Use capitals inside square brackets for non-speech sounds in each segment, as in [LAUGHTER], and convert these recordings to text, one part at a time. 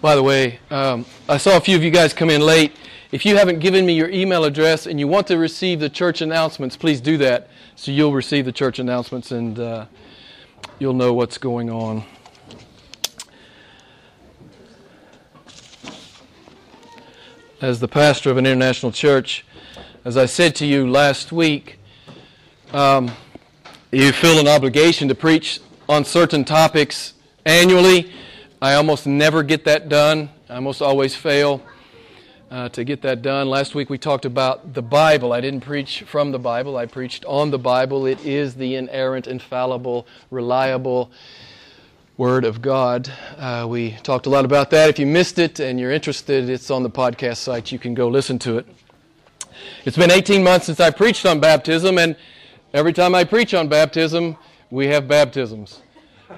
By the way, um, I saw a few of you guys come in late. If you haven't given me your email address and you want to receive the church announcements, please do that so you'll receive the church announcements and uh, you'll know what's going on. As the pastor of an international church, as I said to you last week, um, you feel an obligation to preach on certain topics annually I almost never get that done. I almost always fail uh, to get that done. Last week we talked about the Bible. I didn't preach from the Bible, I preached on the Bible. It is the inerrant, infallible, reliable Word of God. Uh, we talked a lot about that. If you missed it and you're interested, it's on the podcast site. You can go listen to it. It's been 18 months since I preached on baptism, and every time I preach on baptism, we have baptisms.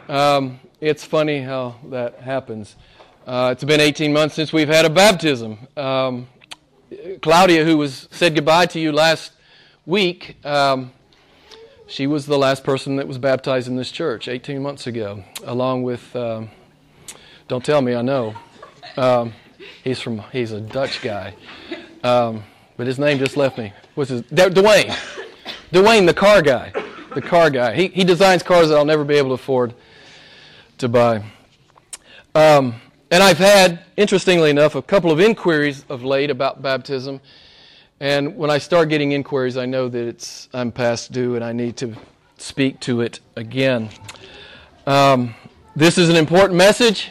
Um, it's funny how that happens. Uh, it's been 18 months since we've had a baptism. Um, Claudia, who was said goodbye to you last week, um, she was the last person that was baptized in this church 18 months ago, along with. Um, don't tell me, I know. Um, he's from. He's a Dutch guy, um, but his name just left me. What's his? Dwayne. Dwayne, the car guy. The car guy. He he designs cars that I'll never be able to afford to buy. Um, and I've had, interestingly enough, a couple of inquiries of late about baptism. And when I start getting inquiries, I know that it's I'm past due and I need to speak to it again. Um, this is an important message,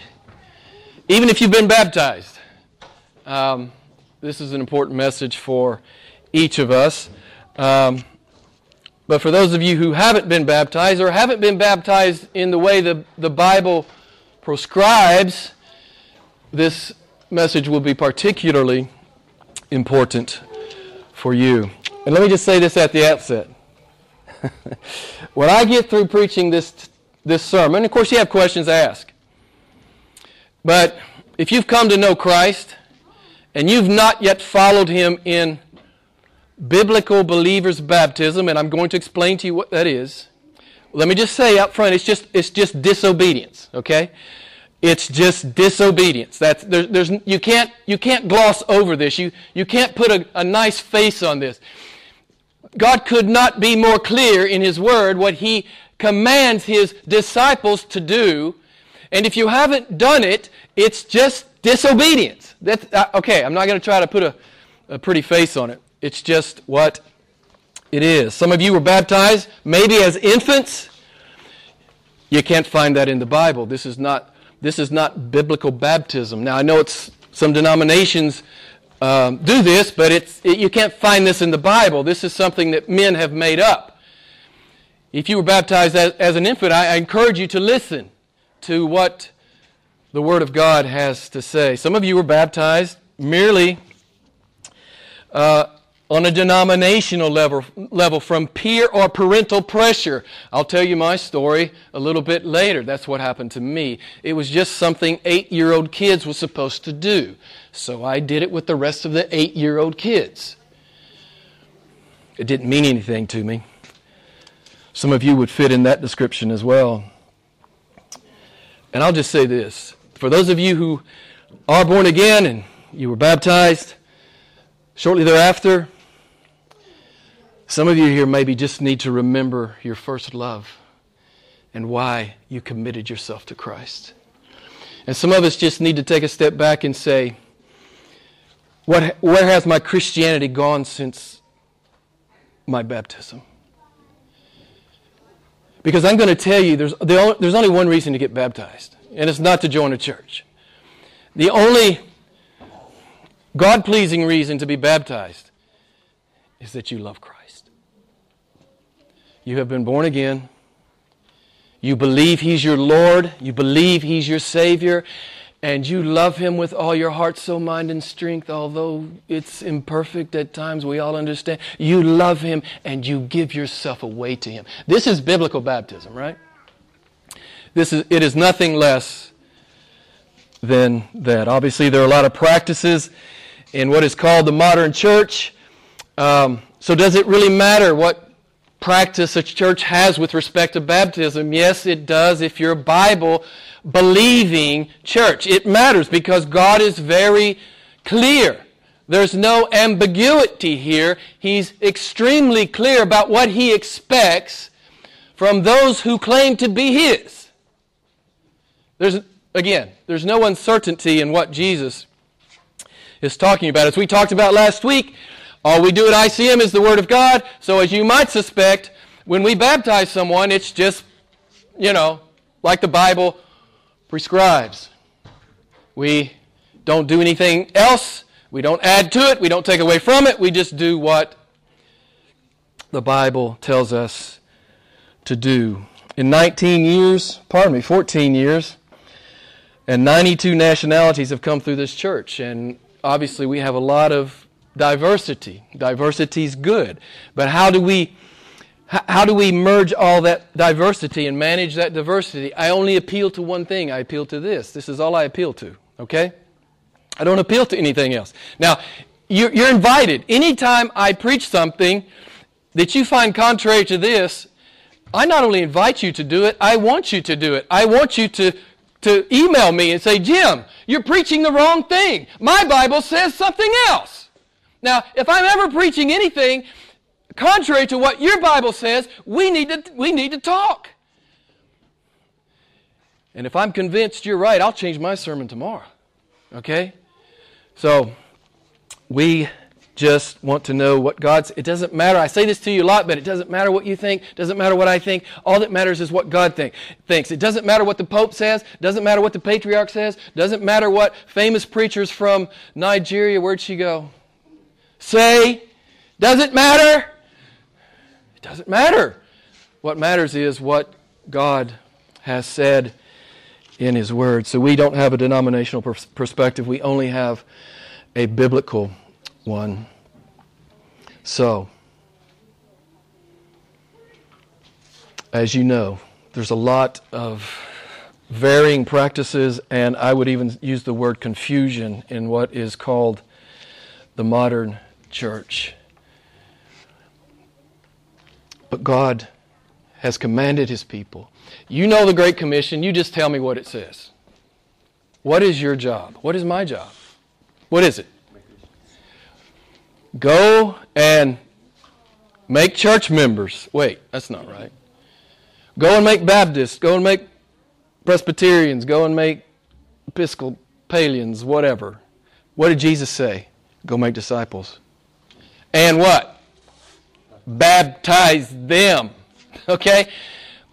even if you've been baptized. Um, this is an important message for each of us. Um, but for those of you who haven't been baptized or haven't been baptized in the way the, the Bible prescribes, this message will be particularly important for you. And let me just say this at the outset. [LAUGHS] when I get through preaching this, this sermon, of course, you have questions to ask. But if you've come to know Christ and you've not yet followed him in biblical believers baptism, and I'm going to explain to you what that is. Let me just say up front, it's just, it's just disobedience, okay? It's just disobedience. That's, there, there's, you, can't, you can't gloss over this. You, you can't put a, a nice face on this. God could not be more clear in His Word what He commands His disciples to do. And if you haven't done it, it's just disobedience. That's, uh, okay, I'm not going to try to put a, a pretty face on it. It's just what it is. Some of you were baptized maybe as infants. You can't find that in the Bible. This is not, this is not biblical baptism. Now, I know it's some denominations um, do this, but it's, it, you can't find this in the Bible. This is something that men have made up. If you were baptized as, as an infant, I, I encourage you to listen to what the Word of God has to say. Some of you were baptized merely uh, on a denominational level, level from peer or parental pressure. I'll tell you my story a little bit later. That's what happened to me. It was just something eight year old kids were supposed to do. So I did it with the rest of the eight year old kids. It didn't mean anything to me. Some of you would fit in that description as well. And I'll just say this for those of you who are born again and you were baptized shortly thereafter, some of you here maybe just need to remember your first love and why you committed yourself to Christ. And some of us just need to take a step back and say, what, where has my Christianity gone since my baptism? Because I'm going to tell you, there's, there's only one reason to get baptized, and it's not to join a church. The only God pleasing reason to be baptized is that you love Christ. You have been born again. You believe He's your Lord. You believe He's your Savior. And you love Him with all your heart, soul, mind, and strength, although it's imperfect at times, we all understand. You love Him and you give yourself away to Him. This is biblical baptism, right? This is, it is nothing less than that. Obviously, there are a lot of practices in what is called the modern church. Um, so, does it really matter what practice a church has with respect to baptism? Yes, it does if you're a Bible believing church. It matters because God is very clear. There's no ambiguity here. He's extremely clear about what he expects from those who claim to be his. There's, again, there's no uncertainty in what Jesus is talking about. As we talked about last week, all we do at ICM is the Word of God. So, as you might suspect, when we baptize someone, it's just, you know, like the Bible prescribes. We don't do anything else. We don't add to it. We don't take away from it. We just do what the Bible tells us to do. In 19 years, pardon me, 14 years, and 92 nationalities have come through this church. And obviously, we have a lot of diversity. Diversity is good. But how do we how do we merge all that diversity and manage that diversity? I only appeal to one thing. I appeal to this. This is all I appeal to. Okay? I don't appeal to anything else. Now, you're, invited. Anytime I preach something that you find contrary to this, I not only invite you to do it, I want you to do it. I want you to, to email me and say, Jim, you're preaching the wrong thing. My Bible says something else. Now, if I'm ever preaching anything contrary to what your Bible says, we need to, we need to talk. And if I'm convinced you're right, I'll change my sermon tomorrow. Okay? So, we just want to know what God's. It doesn't matter. I say this to you a lot, but it doesn't matter what you think. Doesn't matter what I think. All that matters is what God think, thinks. It doesn't matter what the Pope says. Doesn't matter what the patriarch says. Doesn't matter what famous preachers from Nigeria, where'd she go? Say. Does it matter? It doesn't matter. What matters is what God has said in His Word. So we don't have a denominational pers- perspective, we only have a biblical one. So, as you know, there's a lot of varying practices, and I would even use the word confusion in what is called the modern church. But God has commanded his people. You know the Great Commission, you just tell me what it says. What is your job? What is my job? What is it? Go and make church members. Wait, that's not right. Go and make Baptists. Go and make Presbyterians. Go and make Episcopalians, whatever. What did Jesus say? Go make disciples. And what? Baptize them. [LAUGHS] Okay?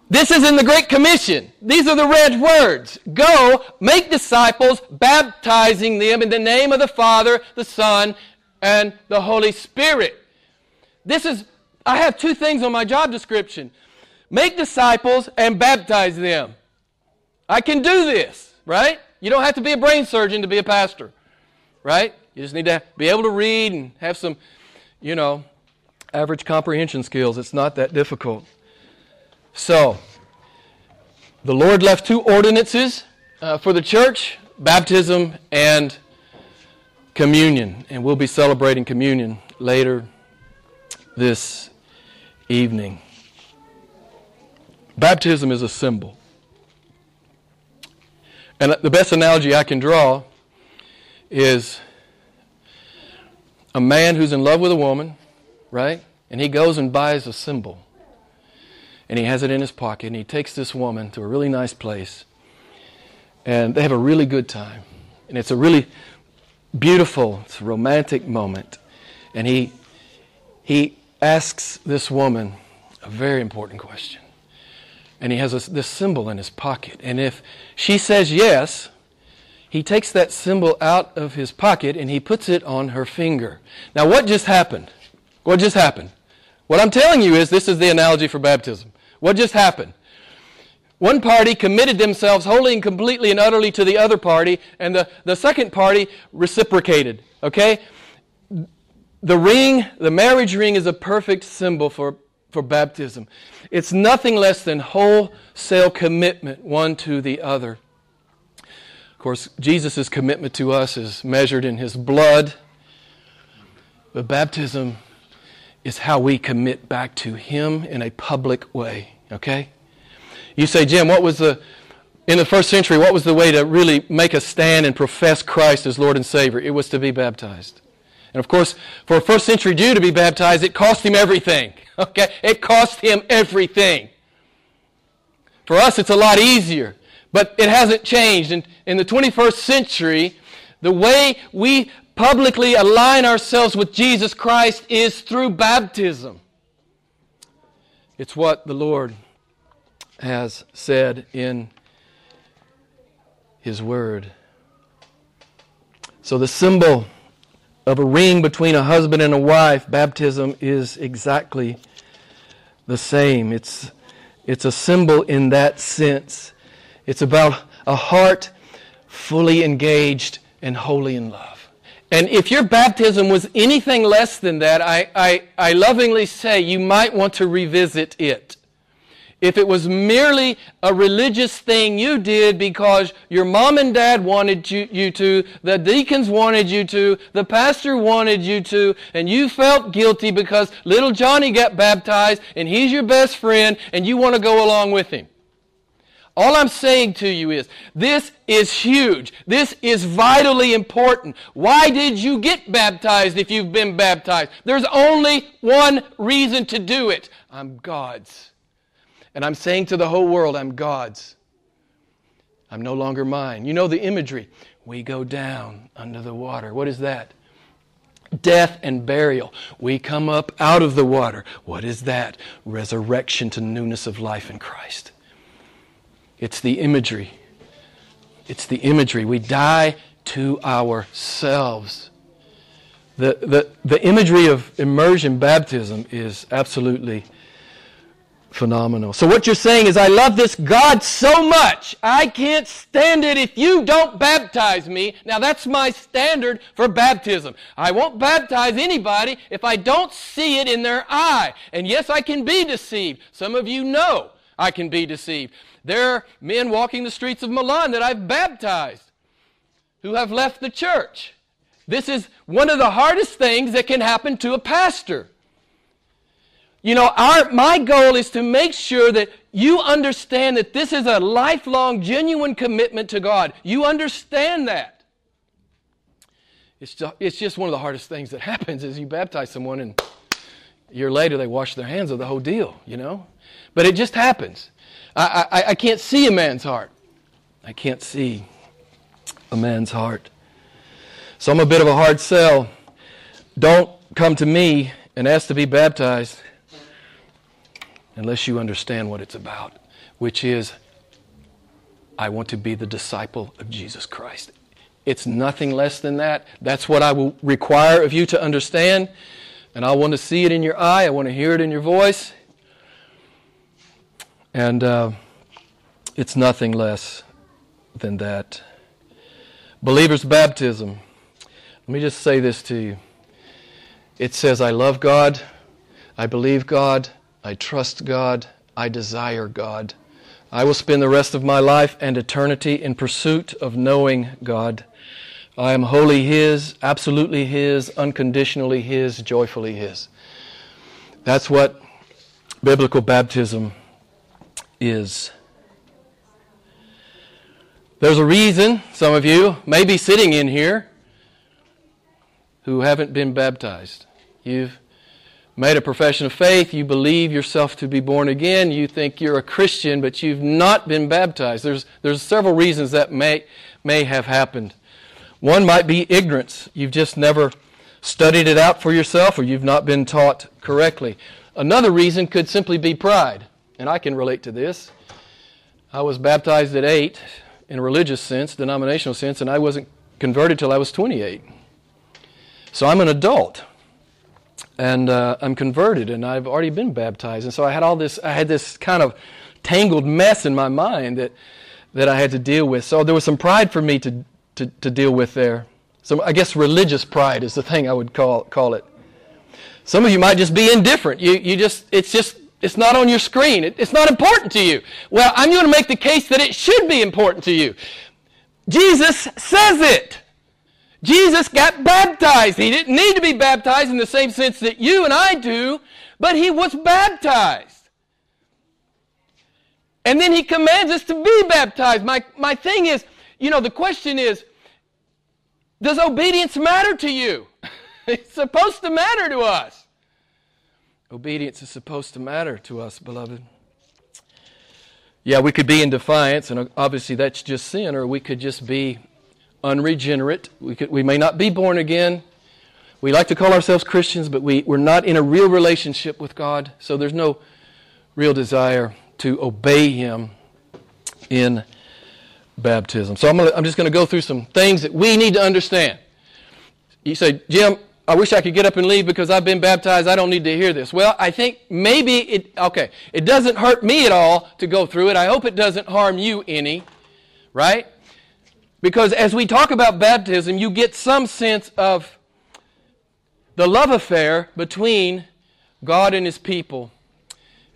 This is in the Great Commission. These are the red words. Go, make disciples, baptizing them in the name of the Father, the Son, and the Holy Spirit. This is, I have two things on my job description make disciples and baptize them. I can do this, right? You don't have to be a brain surgeon to be a pastor, right? You just need to be able to read and have some, you know, average comprehension skills. It's not that difficult. So, the Lord left two ordinances uh, for the church baptism and communion. And we'll be celebrating communion later this evening. Baptism is a symbol. And the best analogy I can draw is a man who's in love with a woman, right? And he goes and buys a symbol and he has it in his pocket, and he takes this woman to a really nice place, and they have a really good time. And it's a really beautiful, it's a romantic moment. And he, he asks this woman a very important question. And he has a, this symbol in his pocket. And if she says yes, he takes that symbol out of his pocket and he puts it on her finger. Now, what just happened? What just happened? What I'm telling you is this is the analogy for baptism. What just happened? One party committed themselves wholly and completely and utterly to the other party, and the, the second party reciprocated. Okay? The ring, the marriage ring, is a perfect symbol for, for baptism. It's nothing less than wholesale commitment one to the other. Of course, Jesus' commitment to us is measured in his blood, but baptism is how we commit back to Him in a public way. Okay? You say, Jim, what was the, in the first century, what was the way to really make a stand and profess Christ as Lord and Savior? It was to be baptized. And of course, for a first century Jew to be baptized, it cost him everything. [LAUGHS] Okay? It cost him everything. For us, it's a lot easier. But it hasn't changed. And in the 21st century, the way we publicly align ourselves with Jesus Christ is through baptism. It's what the Lord has said in His Word. So the symbol of a ring between a husband and a wife, baptism is exactly the same. It's, it's a symbol in that sense. It's about a heart fully engaged and wholly in love. And if your baptism was anything less than that, I, I, I lovingly say you might want to revisit it if it was merely a religious thing you did because your mom and dad wanted you, you, to, the deacons wanted you to, the pastor wanted you to, and you felt guilty because little Johnny got baptized and he's your best friend and you want to go along with him. All I'm saying to you is, this is huge. This is vitally important. Why did you get baptized if you've been baptized? There's only one reason to do it. I'm God's. And I'm saying to the whole world, I'm God's. I'm no longer mine. You know the imagery. We go down under the water. What is that? Death and burial. We come up out of the water. What is that? Resurrection to newness of life in Christ. It's the imagery. It's the imagery. We die to ourselves. The, the, the imagery of immersion baptism is absolutely phenomenal. So what you're saying is, I love this God so much, I can't stand it if you don't baptize me. Now that's my standard for baptism. I won't baptize anybody if I don't see it in their eye. And yes, I can be deceived. Some of you know I can be deceived. There are men walking the streets of Milan that I've baptized who have left the church. This is one of the hardest things that can happen to a pastor. You know, our, my goal is to make sure that you understand that this is a lifelong, genuine commitment to God. You understand that. It's just, it's just one of the hardest things that happens is you baptize someone and a year later they wash their hands of the whole deal, you know? But it just happens. I, I, I can't see a man's heart. I can't see a man's heart. So I'm a bit of a hard sell. Don't come to me and ask to be baptized unless you understand what it's about, which is I want to be the disciple of Jesus Christ. It's nothing less than that. That's what I will require of you to understand. And I want to see it in your eye, I want to hear it in your voice. And uh, it's nothing less than that. Believer's baptism. Let me just say this to you. It says, I love God, I believe God, I trust God. I desire God. I will spend the rest of my life and eternity in pursuit of knowing God. I am wholly His, absolutely His, unconditionally His, joyfully His. That's what biblical baptism is. There's a reason some of you may be sitting in here who haven't been baptized. You've made a profession of faith, you believe yourself to be born again, you think you're a Christian, but you've not been baptized. There's, there's several reasons that may, may have happened. One might be ignorance. You've just never studied it out for yourself or you've not been taught correctly. Another reason could simply be pride, and I can relate to this. I was baptized at 8 in a religious sense, denominational sense, and I wasn't converted till I was 28. So I'm an adult and uh, I'm converted, and I've already been baptized. And so I had all this, I had this kind of tangled mess in my mind that, that I had to deal with. So there was some pride for me to, to, to deal with there. So I guess religious pride is the thing I would call, call it. Some of you might just be indifferent. You, you just, it's just, it's not on your screen. It, it's not important to you. Well, I'm going to make the case that it should be important to you. Jesus says it. Jesus got baptized. He didn't need to be baptized in the same sense that you and I do, but he was baptized. And then he commands us to be baptized. My, my thing is, you know, the question is, does obedience matter to you? [LAUGHS] it's supposed to matter to us. Obedience is supposed to matter to us, beloved. Yeah, we could be in defiance, and obviously that's just sin, or we could just be unregenerate. We, could, we may not be born again. We like to call ourselves Christians, but we, we're not in a real relationship with God, so there's no real desire to obey Him in baptism. So I'm, gonna, I'm just going to go through some things that we need to understand. You say, Jim, I wish I could get up and leave because I've been baptized. I don't need to hear this. Well, I think maybe it, okay, it doesn't hurt me at all to go through it. I hope it doesn't harm you any, right? Because as we talk about baptism, you get some sense of the love affair between God and His people.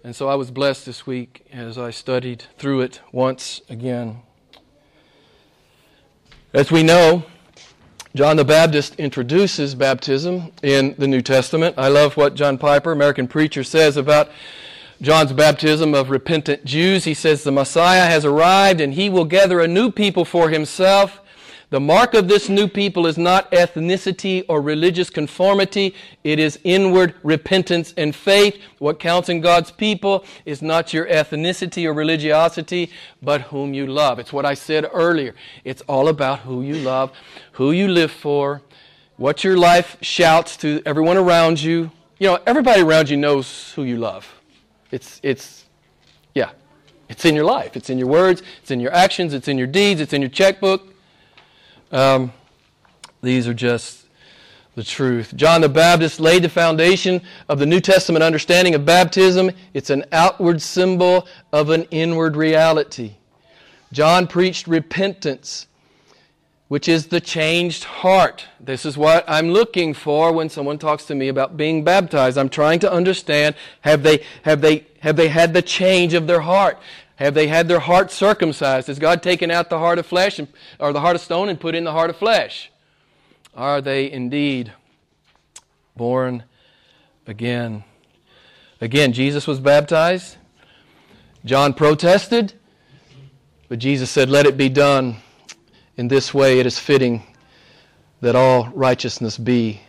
And so I was blessed this week as I studied through it once again. As we know, John the Baptist introduces baptism in the New Testament. I love what John Piper, American preacher, says about John's baptism of repentant Jews. He says, The Messiah has arrived and he will gather a new people for himself the mark of this new people is not ethnicity or religious conformity. It is inward repentance and faith. What counts in God's people is not your ethnicity or religiosity, but whom you love. It's what I said earlier. It's all about who you love, who you live for, what your life shouts to everyone around you. You know, everybody around you knows who you love. It's, it's, yeah, it's in your life. It's in your words, it's in your actions, it's in your deeds, it's in your checkbook. Um, these are just the truth. John the Baptist laid the foundation of the New Testament understanding of baptism. It's an outward symbol of an inward reality. John preached repentance, which is the changed heart. This is what I'm looking for when someone talks to me about being baptized. I'm trying to understand have they, have they, have they had the change of their heart? Have they had their heart circumcised? Has God taken out the heart of flesh and, or the heart of stone and put in the heart of flesh? Are they indeed born again? Again, Jesus was baptized. John protested, but Jesus said, Let it be done in this way. It is fitting that all righteousness be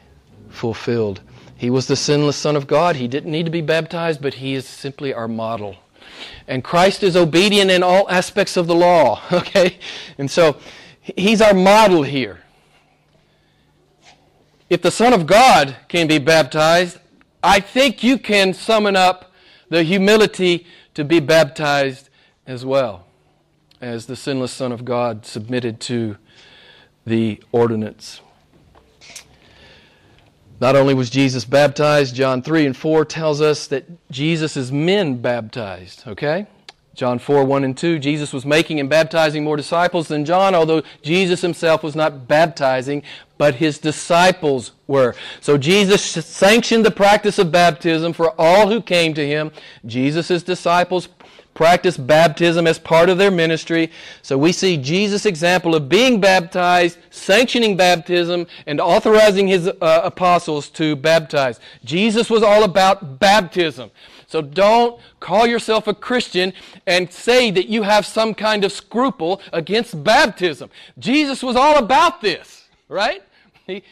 fulfilled. He was the sinless Son of God. He didn't need to be baptized, but He is simply our model. And Christ is obedient in all aspects of the law, [LAUGHS] okay? And so he's our model here. If the Son of God can be baptized, I think you can summon up the humility to be baptized as well, as the sinless Son of God submitted to the ordinance. Not only was Jesus baptized, John 3 and 4 tells us that Jesus' men baptized, okay? John 4, 1 and 2, Jesus was making and baptizing more disciples than John, although Jesus himself was not baptizing, but his disciples were. So Jesus sanctioned the practice of baptism for all who came to him. Jesus' disciples practice baptism as part of their ministry. So we see Jesus' example of being baptized, sanctioning baptism, and authorizing his uh, apostles to baptize. Jesus was all about baptism. So don't call yourself a Christian and say that you have some kind of scruple against baptism. Jesus was all about this, right? He,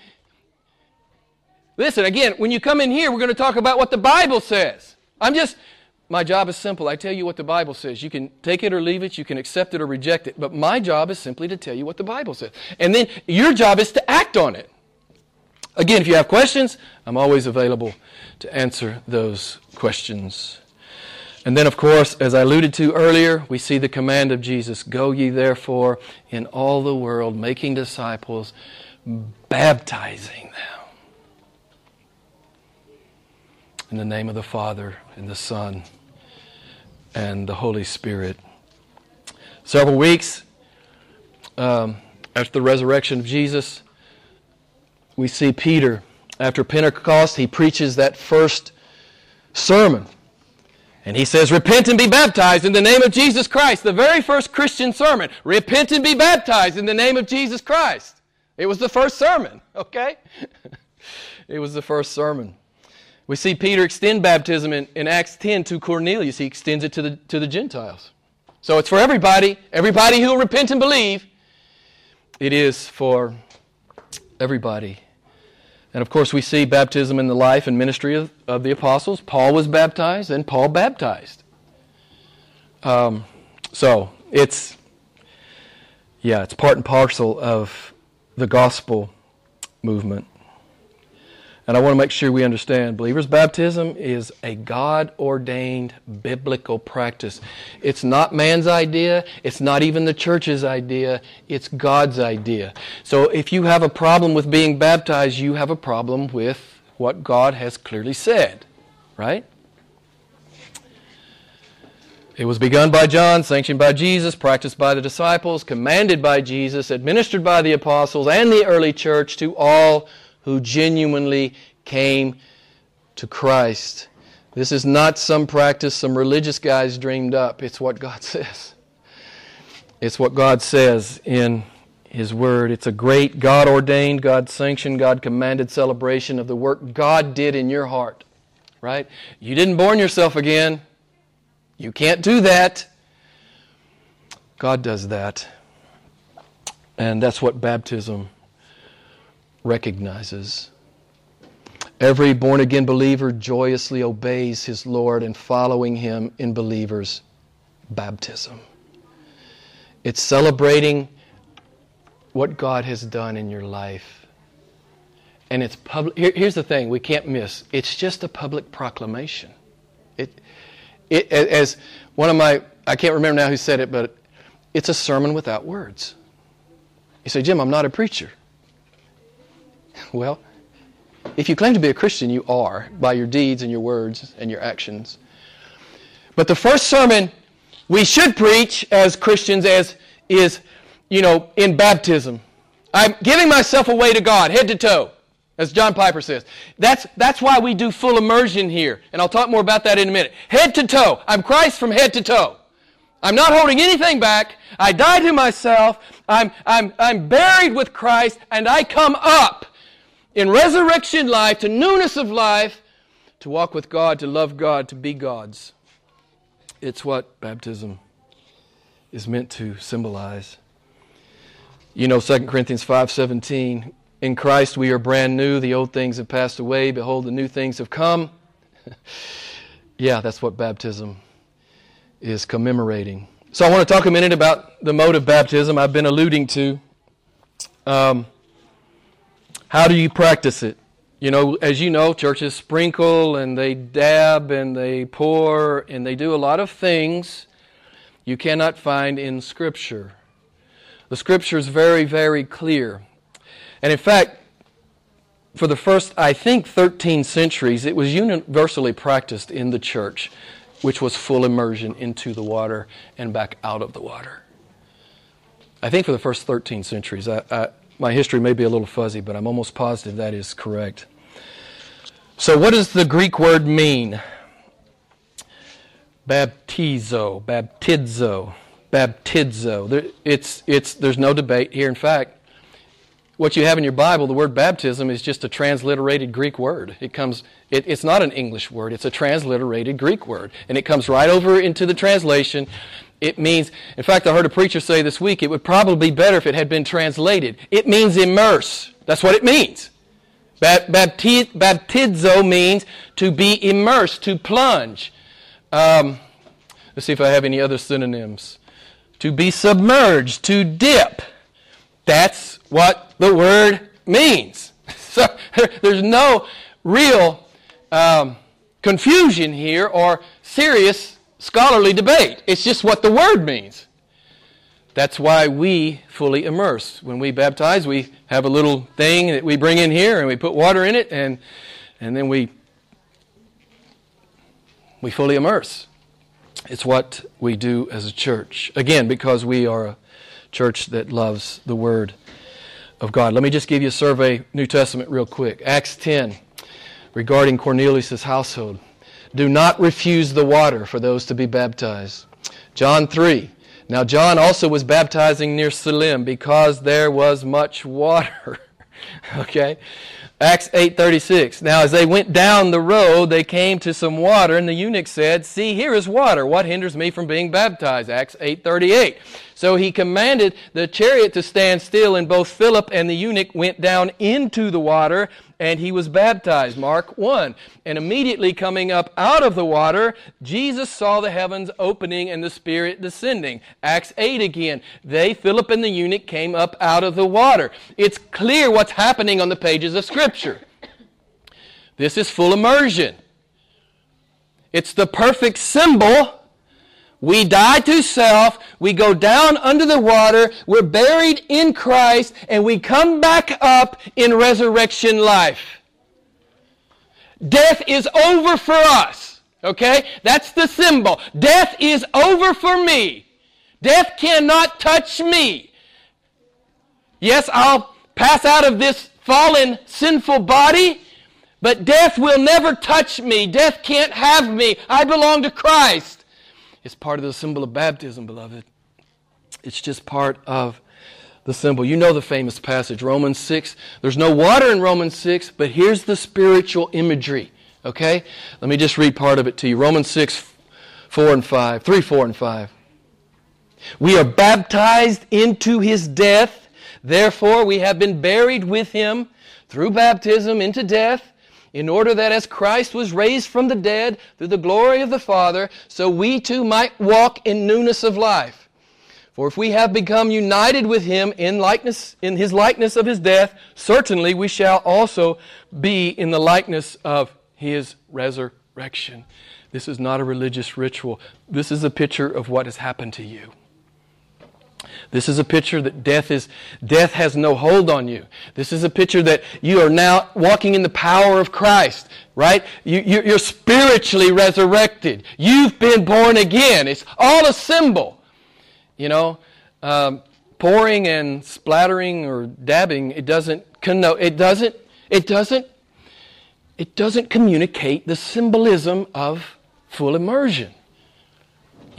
listen, again, when you come in here, we're going to talk about what the Bible says. I'm just my job is simple. I tell you what the Bible says. You can take it or leave it, you can accept it or reject it, but my job is simply to tell you what the Bible says. And then your job is to act on it. Again, if you have questions, I'm always available to answer those questions. And then, of course, as I alluded to earlier, we see the command of Jesus Go ye therefore in all the world, making disciples, baptizing them. In the name of the Father, and the Son, and the Holy Spirit. Several weeks um, after the resurrection of Jesus, we see Peter, after Pentecost, he preaches that first sermon. And he says, Repent and be baptized in the name of Jesus Christ. The very first Christian sermon. Repent and be baptized in the name of Jesus Christ. It was the first sermon, [LAUGHS] okay? [LAUGHS] it was the first sermon. We see Peter extend baptism in, in Acts 10 to Cornelius. He extends it to the, to the Gentiles. So it's for everybody, everybody who will repent and believe. It is for everybody. And of course, we see baptism in the life and ministry of, of the apostles. Paul was baptized, and Paul baptized. Um, so it's, yeah, it's part and parcel of the gospel movement. And I want to make sure we understand believers' baptism is a God ordained biblical practice. It's not man's idea, it's not even the church's idea, it's God's idea. So if you have a problem with being baptized, you have a problem with what God has clearly said, right? It was begun by John, sanctioned by Jesus, practiced by the disciples, commanded by Jesus, administered by the apostles and the early church to all who genuinely came to Christ. This is not some practice some religious guys dreamed up. It's what God [LAUGHS] says. It's what God says in His Word. It's a great God ordained, God sanctioned, God commanded celebration of the work God did in your heart. Right? You didn't born yourself again. You can't do that. God does that. And that's what baptism recognizes. Every born again believer joyously obeys his Lord and following him in believers' baptism. It's celebrating what God has done in your life. And it's public. Here, here's the thing we can't miss it's just a public proclamation. It, it, as one of my, I can't remember now who said it, but it's a sermon without words. You say, Jim, I'm not a preacher. Well, if you claim to be a Christian, you are by your deeds and your words and your actions. But the first sermon we should preach as Christians as is, you know, in baptism. I'm giving myself away to God, head to toe, as John Piper says. That's, that's why we do full immersion here. And I'll talk more about that in a minute. Head to toe. I'm Christ from head to toe. I'm not holding anything back. I die to myself. I'm, I'm, I'm buried with Christ, and I come up in resurrection life, to newness of life, to walk with God, to love God, to be God's. It's what baptism is meant to symbolize. You know 2 Corinthians 5:17, in Christ we are brand new, the old things have passed away, behold the new things have come. [LAUGHS] yeah, that's what baptism is commemorating. So I want to talk a minute about the mode of baptism I've been alluding to. Um, how do you practice it? You know, as you know, churches sprinkle and they dab and they pour and they do a lot of things you cannot find in Scripture. The Scripture is very, very clear. And in fact, for the first, I think, 13 centuries, it was universally practiced in the church, which was full immersion into the water and back out of the water. I think for the first 13 centuries. I, my history may be a little fuzzy, but I'm almost positive that is correct. So, what does the Greek word mean? Baptizo, baptizo, baptizo. It's, it's, there's no debate here. In fact, what you have in your Bible, the word baptism is just a transliterated Greek word. It comes, it, it's not an English word, it's a transliterated Greek word. And it comes right over into the translation it means, in fact, I heard a preacher say this week, it would probably be better if it had been translated. It means immerse. That's what it means. Baptizo means to be immersed, to plunge. Um, let's see if I have any other synonyms. To be submerged, to dip. That's what the word means. [LAUGHS] So [LAUGHS] there's no real um, confusion here or serious scholarly debate. It's just what the word means. That's why we fully immerse. When we baptize, we have a little thing that we bring in here and we put water in it and, and then we, we fully immerse. It's what we do as a church. Again, because we are a church that loves the Word of God. Let me just give you a survey, New Testament, real quick. Acts 10, regarding Cornelius' household. Do not refuse the water for those to be baptized. John 3. Now, John also was baptizing near Salim because there was much water. [LAUGHS] okay? Acts 8:36. Now as they went down the road, they came to some water, and the eunuch said, "See, here is water. What hinders me from being baptized?" Acts 8:38. So he commanded the chariot to stand still, and both Philip and the eunuch went down into the water, and he was baptized. Mark 1. And immediately coming up out of the water, Jesus saw the heavens opening and the Spirit descending. Acts 8 again. They, Philip and the eunuch, came up out of the water. It's clear what's happening on the pages of Scripture. This is full immersion. It's the perfect symbol we die to self, we go down under the water, we're buried in Christ, and we come back up in resurrection life. Death is over for us. Okay? That's the symbol. Death is over for me. Death cannot touch me. Yes, I'll pass out of this fallen, sinful body, but death will never touch me. Death can't have me. I belong to Christ. It's part of the symbol of baptism, beloved. It's just part of the symbol. You know the famous passage, Romans 6. There's no water in Romans 6, but here's the spiritual imagery. Okay? Let me just read part of it to you. Romans 6, 4 and 5. 3, 4, and 5. We are baptized into his death. Therefore, we have been buried with him through baptism into death in order that as Christ was raised from the dead through the glory of the Father, so we too might walk in newness of life. For if we have become united with him in likeness in his likeness of his death, certainly we shall also be in the likeness of his resurrection. This is not a religious ritual. This is a picture of what has happened to you. This is a picture that death is death has no hold on you. This is a picture that you are now walking in the power of Christ, right? You, you, are spiritually resurrected. You've been born again. It's all a symbol. You know, um, pouring and splattering or dabbing, it doesn't connote. It doesn't. It doesn't. It doesn't communicate the symbolism of full immersion.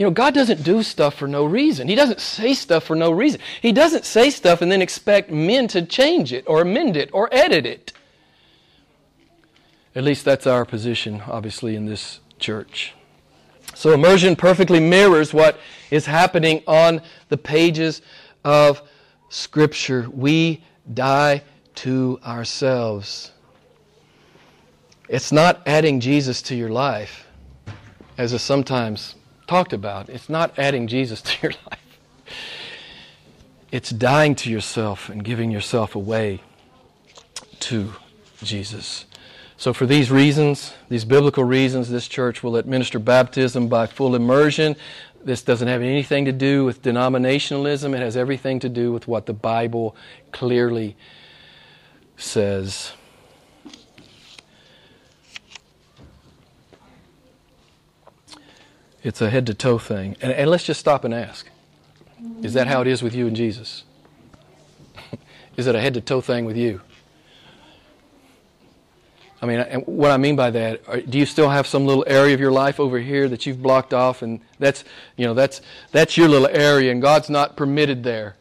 You know, God doesn't do stuff for no reason. He doesn't say stuff for no reason. He doesn't say stuff and then expect men to change it or amend it or edit it. At least that's our position, obviously, in this church. So immersion perfectly mirrors what is happening on the pages of Scripture. We die to ourselves. It's not adding Jesus to your life, as is sometimes talked about. It's not adding Jesus to your [LAUGHS] life, it's dying to yourself and giving yourself away to Jesus. So, for these reasons, these biblical reasons, this church will administer baptism by full immersion. This doesn't have anything to do with denominationalism, it has everything to do with what the Bible clearly says. It's a head to toe thing. And, and let's just stop and ask Is that how it is with you and Jesus? [LAUGHS] is it a head to toe thing with you? I mean, and what I mean by that, do you still have some little area of your life over here that you've blocked off, and that's, you know, that's that's your little area, and God's not permitted there,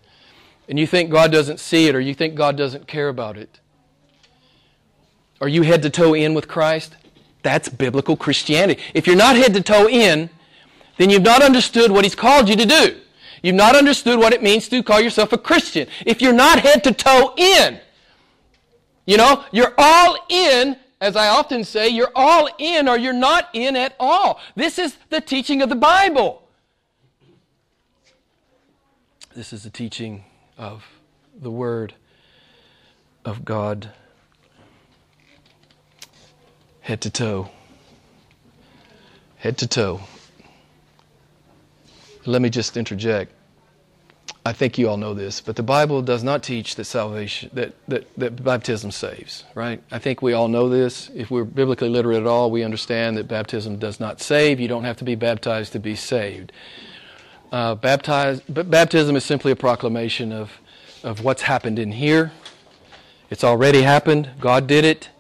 and you think God doesn't see it, or you think God doesn't care about it? Are you head to toe in with Christ? That's biblical Christianity. If you're not head to toe in, then you've not understood what He's called you to do. You've not understood what it means to call yourself a Christian. If you're not head to toe in, you know, you're all in, as I often say, you're all in or you're not in at all. This is the teaching of the Bible. This is the teaching of the Word of God. Head to toe. Head to toe. Let me just interject. I think you all know this, but the Bible does not teach that salvation, that, that, that baptism saves, right? I think we all know this. If we're biblically literate at all, we understand that baptism does not save. You don't have to be baptized to be saved. Uh, baptize, baptism is simply a proclamation of, of what's happened in here. It's already happened. God did it.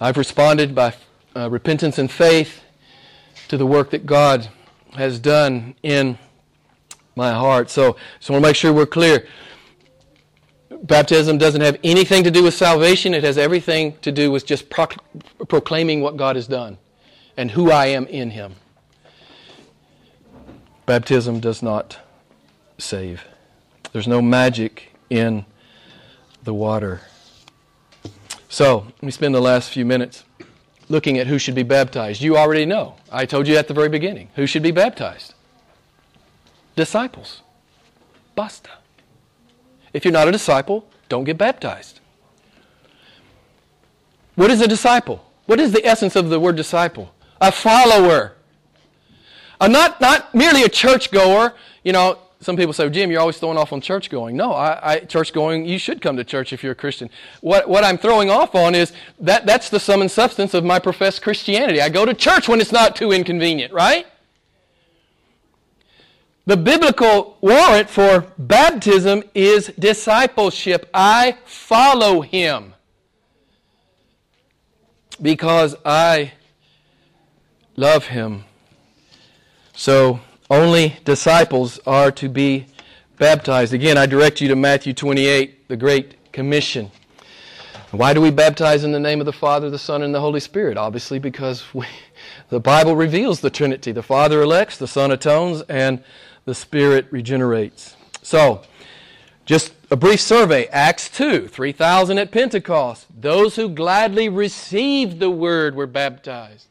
I've responded by uh, repentance and faith to the work that God has done in my heart. So, so I want to make sure we're clear. Baptism doesn't have anything to do with salvation. It has everything to do with just proclaiming what God has done and who I am in Him. Baptism does not save. There's no magic in the water. So, let me spend the last few minutes looking at who should be baptized. You already know. I told you at the very beginning. Who should be baptized? Disciples. Basta. If you're not a disciple, don't get baptized. What is a disciple? What is the essence of the word disciple? A follower. A not, not merely a churchgoer. You know, some people say, Jim, you're always throwing off on church going. No, I, I, church going, you should come to church if you're a Christian. What, what I'm throwing off on is that that's the sum and substance of my professed Christianity. I go to church when it's not too inconvenient, right? The biblical warrant for baptism is discipleship. I follow him because I love him. So, only disciples are to be baptized. Again, I direct you to Matthew 28, the Great Commission. Why do we baptize in the name of the Father, the Son, and the Holy Spirit? Obviously, because we, [LAUGHS] the Bible reveals the Trinity. The Father elects, the Son atones, and the Spirit regenerates. So, just a brief survey Acts 2, 3,000 at Pentecost. Those who gladly received the word were baptized.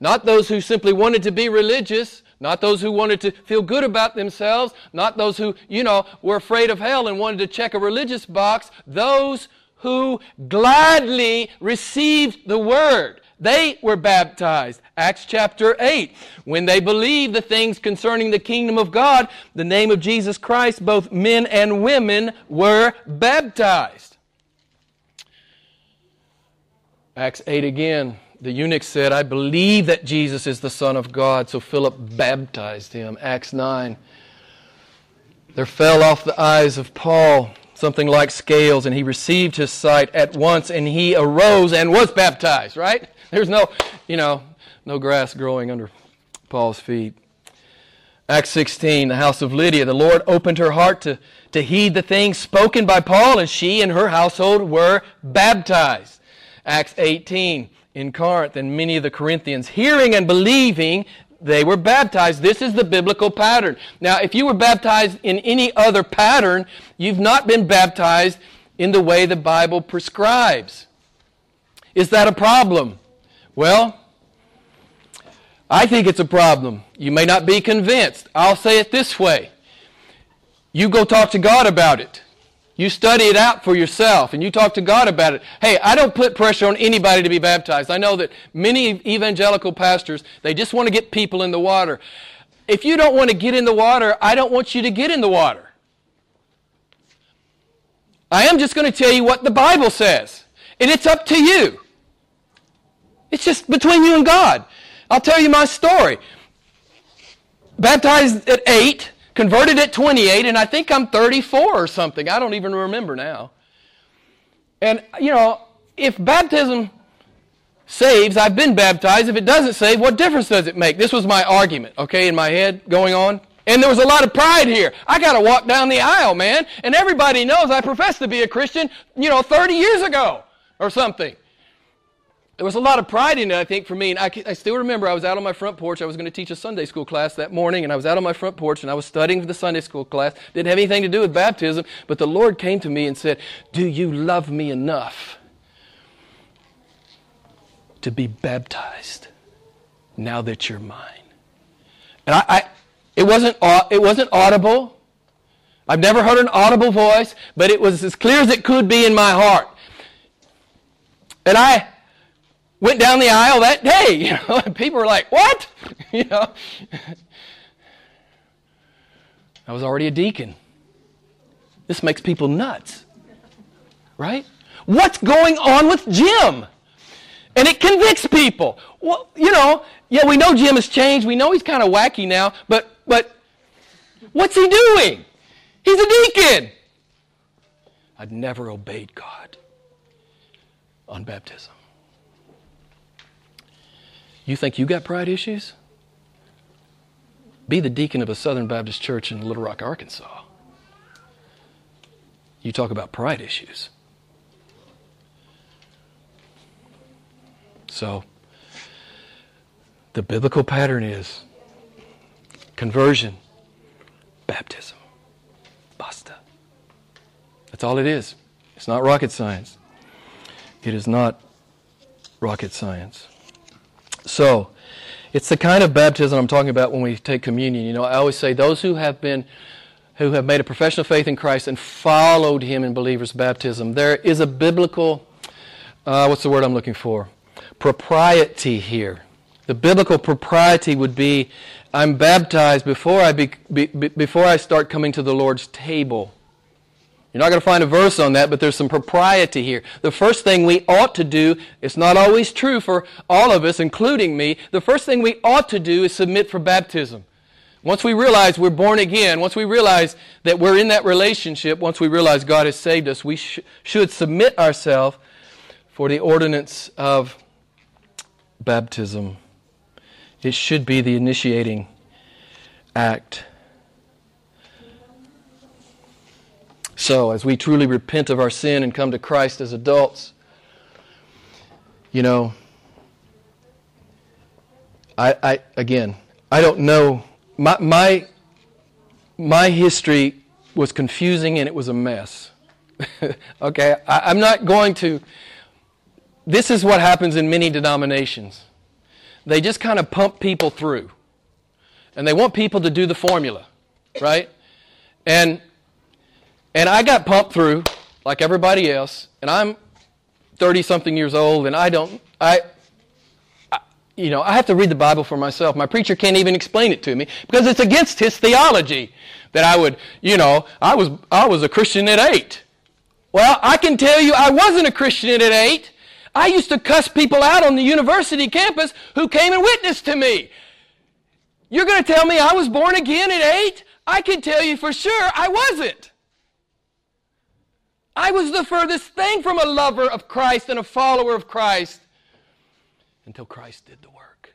Not those who simply wanted to be religious, not those who wanted to feel good about themselves, not those who, you know, were afraid of hell and wanted to check a religious box. Those who gladly received the word. They were baptized. Acts chapter 8. When they believed the things concerning the kingdom of God, the name of Jesus Christ, both men and women were baptized. Acts 8 again. The eunuch said, I believe that Jesus is the Son of God. So Philip baptized him. Acts 9. There fell off the eyes of Paul something like scales, and he received his sight at once, and he arose and was baptized, right? There's no, you know, no grass growing under Paul's feet. Acts 16, the house of Lydia. The Lord opened her heart to, to heed the things spoken by Paul, and she and her household were baptized. Acts 18, in Corinth and many of the Corinthians, hearing and believing, they were baptized. This is the biblical pattern. Now, if you were baptized in any other pattern, you've not been baptized in the way the Bible prescribes. Is that a problem? Well, I think it's a problem. You may not be convinced. I'll say it this way. You go talk to God about it. You study it out for yourself and you talk to God about it. Hey, I don't put pressure on anybody to be baptized. I know that many evangelical pastors, they just want to get people in the water. If you don't want to get in the water, I don't want you to get in the water. I am just going to tell you what the Bible says. And it's up to you. It's just between you and God. I'll tell you my story. Baptized at 8, Converted at 28, and I think I'm 34 or something. I don't even remember now. And, you know, if baptism saves, I've been baptized. If it doesn't save, what difference does it make? This was my argument, okay, in my head going on. And there was a lot of pride here. I got to walk down the aisle, man. And everybody knows I professed to be a Christian, you know, 30 years ago or something there was a lot of pride in it, I think, for me. And I, I, still remember I was out on my front porch. I was going to teach a Sunday school class that morning, and I was out on my front porch and I was studying for the Sunday school class. Didn't have anything to do with baptism, but the Lord came to me and said, Do you love me enough to be baptized now that you're mine? And I, I it, wasn't, it wasn't audible. I've never heard an audible voice, but it was as clear as it could be in my heart. And I went down the aisle that day. [LAUGHS] You know, people were like, "What?" [LAUGHS] You know, I was already a deacon. This makes people nuts, right? What's going on with Jim? And it convicts people. Well, you know, yeah, we know Jim has changed. We know he's kind of wacky now, but but what's he doing? He's a deacon. I'd never obeyed God on baptism. You think you got pride issues? be the deacon of a Southern Baptist church in Little Rock, Arkansas. You talk about pride issues. So, the biblical pattern is conversion, baptism, basta. That's all it is. It's not rocket science. It is not rocket science. So, it's the kind of baptism I'm talking about when we take communion. You know, I always say those who have been who have made a profession of faith in Christ and followed him in believers' baptism. There is a biblical uh, what's the word I'm looking for? propriety here. The biblical propriety would be I'm baptized before I, be, be, before I start coming to the Lord's table. You're not going to find a verse on that, but there's some propriety here. The first thing we ought to do, it's not always true for all of us, including me, the first thing we ought to do is submit for baptism. Once we realize we're born again, once we realize that we're in that relationship, once we realize God has saved us, we sh- should submit ourselves for the ordinance of baptism. It should be the initiating act. So, as we truly repent of our sin and come to Christ as adults, you know, I, I again, I don't know. My, my, my history was confusing and it was a mess. [LAUGHS] okay, I, I'm not going to this is what happens in many denominations. They just kind of pump people through. And they want people to do the formula, right? And and I got pumped through like everybody else, and I'm 30 something years old and I don't I, I you know, I have to read the Bible for myself. My preacher can't even explain it to me because it's against his theology that I would, you know, I was I was a Christian at 8. Well, I can tell you I wasn't a Christian at 8 I used to cuss people out on the university campus who came and witnessed to me. You're going to tell me I was born again at eight? I can tell you for sure I wasn't. I was the furthest thing from a lover of Christ and a follower of Christ until Christ did the work.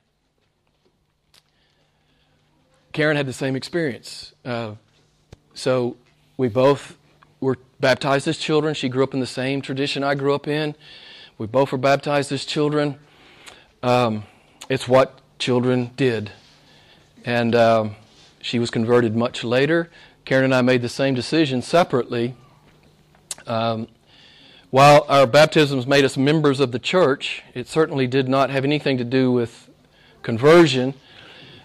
Karen had the same experience. Uh, so we both were baptized as children. She grew up in the same tradition I grew up in. We both were baptized as children. Um, it's what children did. And um, she was converted much later. Karen and I made the same decision separately. Um, while our baptisms made us members of the church, it certainly did not have anything to do with conversion,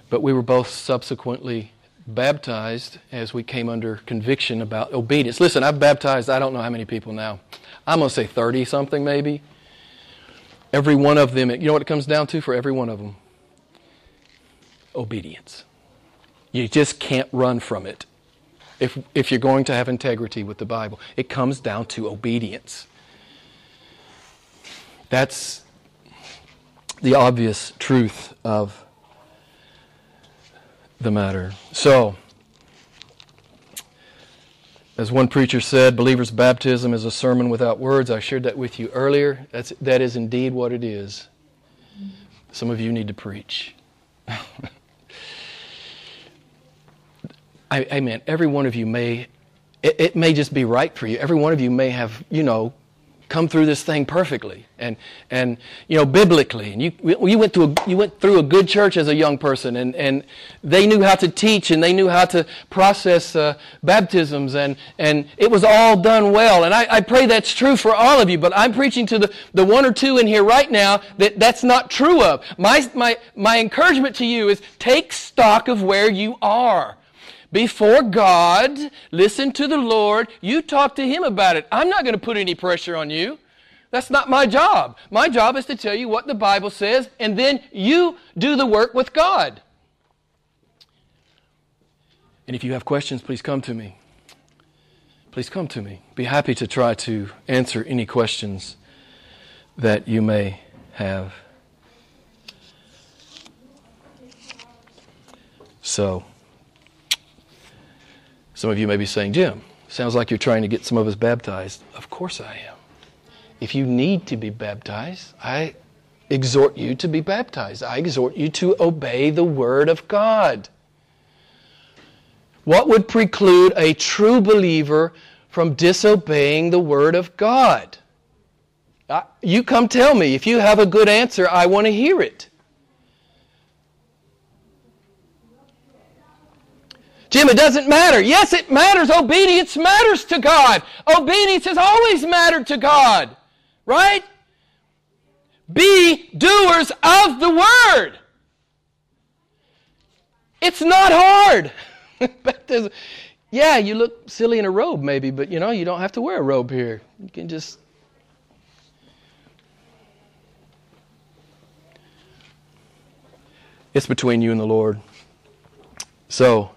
but we were both subsequently baptized as we came under conviction about obedience. Listen, I've baptized, I don't know how many people now. I'm going to say 30 something maybe. Every one of them, you know what it comes down to for every one of them? Obedience. You just can't run from it if, if you're going to have integrity with the Bible. It comes down to obedience. That's the obvious truth of the matter. So, as one preacher said, believer's baptism is a sermon without words. I shared that with you earlier. That's, that is indeed what it is. Some of you need to preach. [LAUGHS] I, mean, every one of you may, it, it may just be right for you. Every one of you may have, you know, come through this thing perfectly and and you know biblically. And you you went through a, you went through a good church as a young person and and they knew how to teach and they knew how to process uh, baptisms and and it was all done well. And I, I pray that's true for all of you but I'm preaching to the the one or two in here right now that that's not true of. My my my encouragement to you is take stock of where you are before God, listen to the Lord, you talk to Him about it. I'm not going to put any pressure on you. That's not my job. My job is to tell you what the Bible says, and then you do the work with God. And if you have questions, please come to me. Please come to me. Be happy to try to answer any questions that you may have. So, some of you may be saying, Jim, sounds like you're trying to get some of us baptized. Of course I am. If you need to be baptized, I exhort you to be baptized. I exhort you to obey the Word of God. What would preclude a true believer from disobeying the Word of God? Uh, you come tell me. If you have a good answer, I want to hear it. Jim, it doesn't matter. Yes, it matters. Obedience matters to God. Obedience has always mattered to God. Right? Be doers of the word. It's not hard. [LAUGHS] yeah, you look silly in a robe, maybe, but you know, you don't have to wear a robe here. You can just. It's between you and the Lord. So,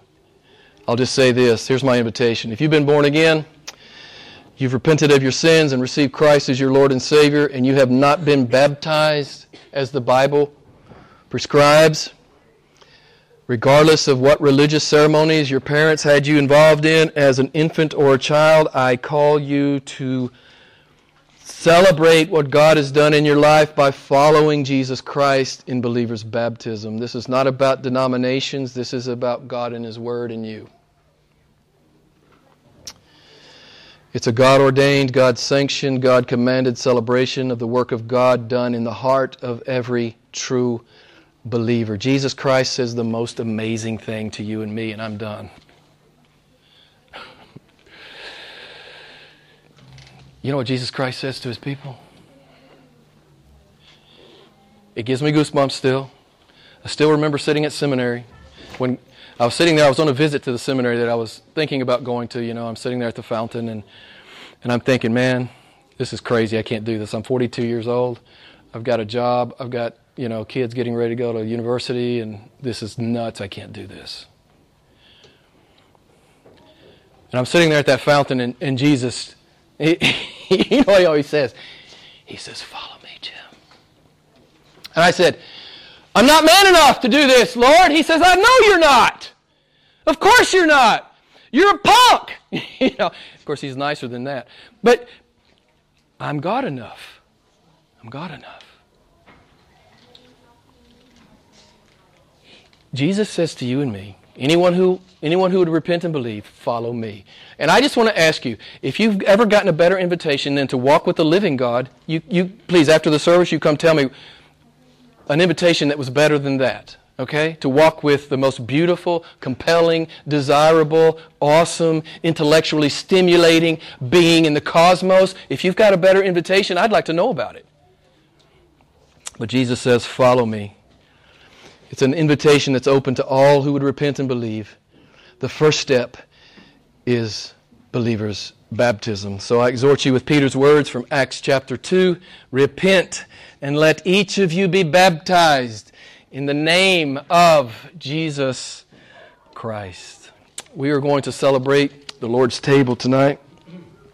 I'll just say this. Here's my invitation. If you've been born again, you've repented of your sins and received Christ as your Lord and Savior, and you have not been baptized as the Bible prescribes, regardless of what religious ceremonies your parents had you involved in as an infant or a child, I call you to celebrate what God has done in your life by following Jesus Christ in believers' baptism. This is not about denominations, this is about God and His Word in you. It's a God ordained, God sanctioned, God commanded celebration of the work of God done in the heart of every true believer. Jesus Christ says the most amazing thing to you and me, and I'm done. You know what Jesus Christ says to his people? It gives me goosebumps still. I still remember sitting at seminary when I was sitting there, I was on a visit to the seminary that I was thinking about going to. You know, I'm sitting there at the fountain and, and I'm thinking, man, this is crazy. I can't do this. I'm 42 years old. I've got a job. I've got, you know, kids getting ready to go to university, and this is nuts. I can't do this. And I'm sitting there at that fountain, and, and Jesus, [LAUGHS] he, you know, he always says, He says, Follow me, Jim. And I said, I'm not man enough to do this, Lord. He says, I know you're not. Of course you're not. You're a punk. [LAUGHS] you know, of course, he's nicer than that. But I'm God enough. I'm God enough. Jesus says to you and me, anyone who, anyone who would repent and believe, follow me. And I just want to ask you, if you've ever gotten a better invitation than to walk with the living God, you, you please, after the service, you come tell me, an invitation that was better than that. Okay? To walk with the most beautiful, compelling, desirable, awesome, intellectually stimulating being in the cosmos. If you've got a better invitation, I'd like to know about it. But Jesus says, Follow me. It's an invitation that's open to all who would repent and believe. The first step is believers' baptism. So I exhort you with Peter's words from Acts chapter 2 Repent and let each of you be baptized in the name of Jesus Christ. We are going to celebrate the Lord's table tonight.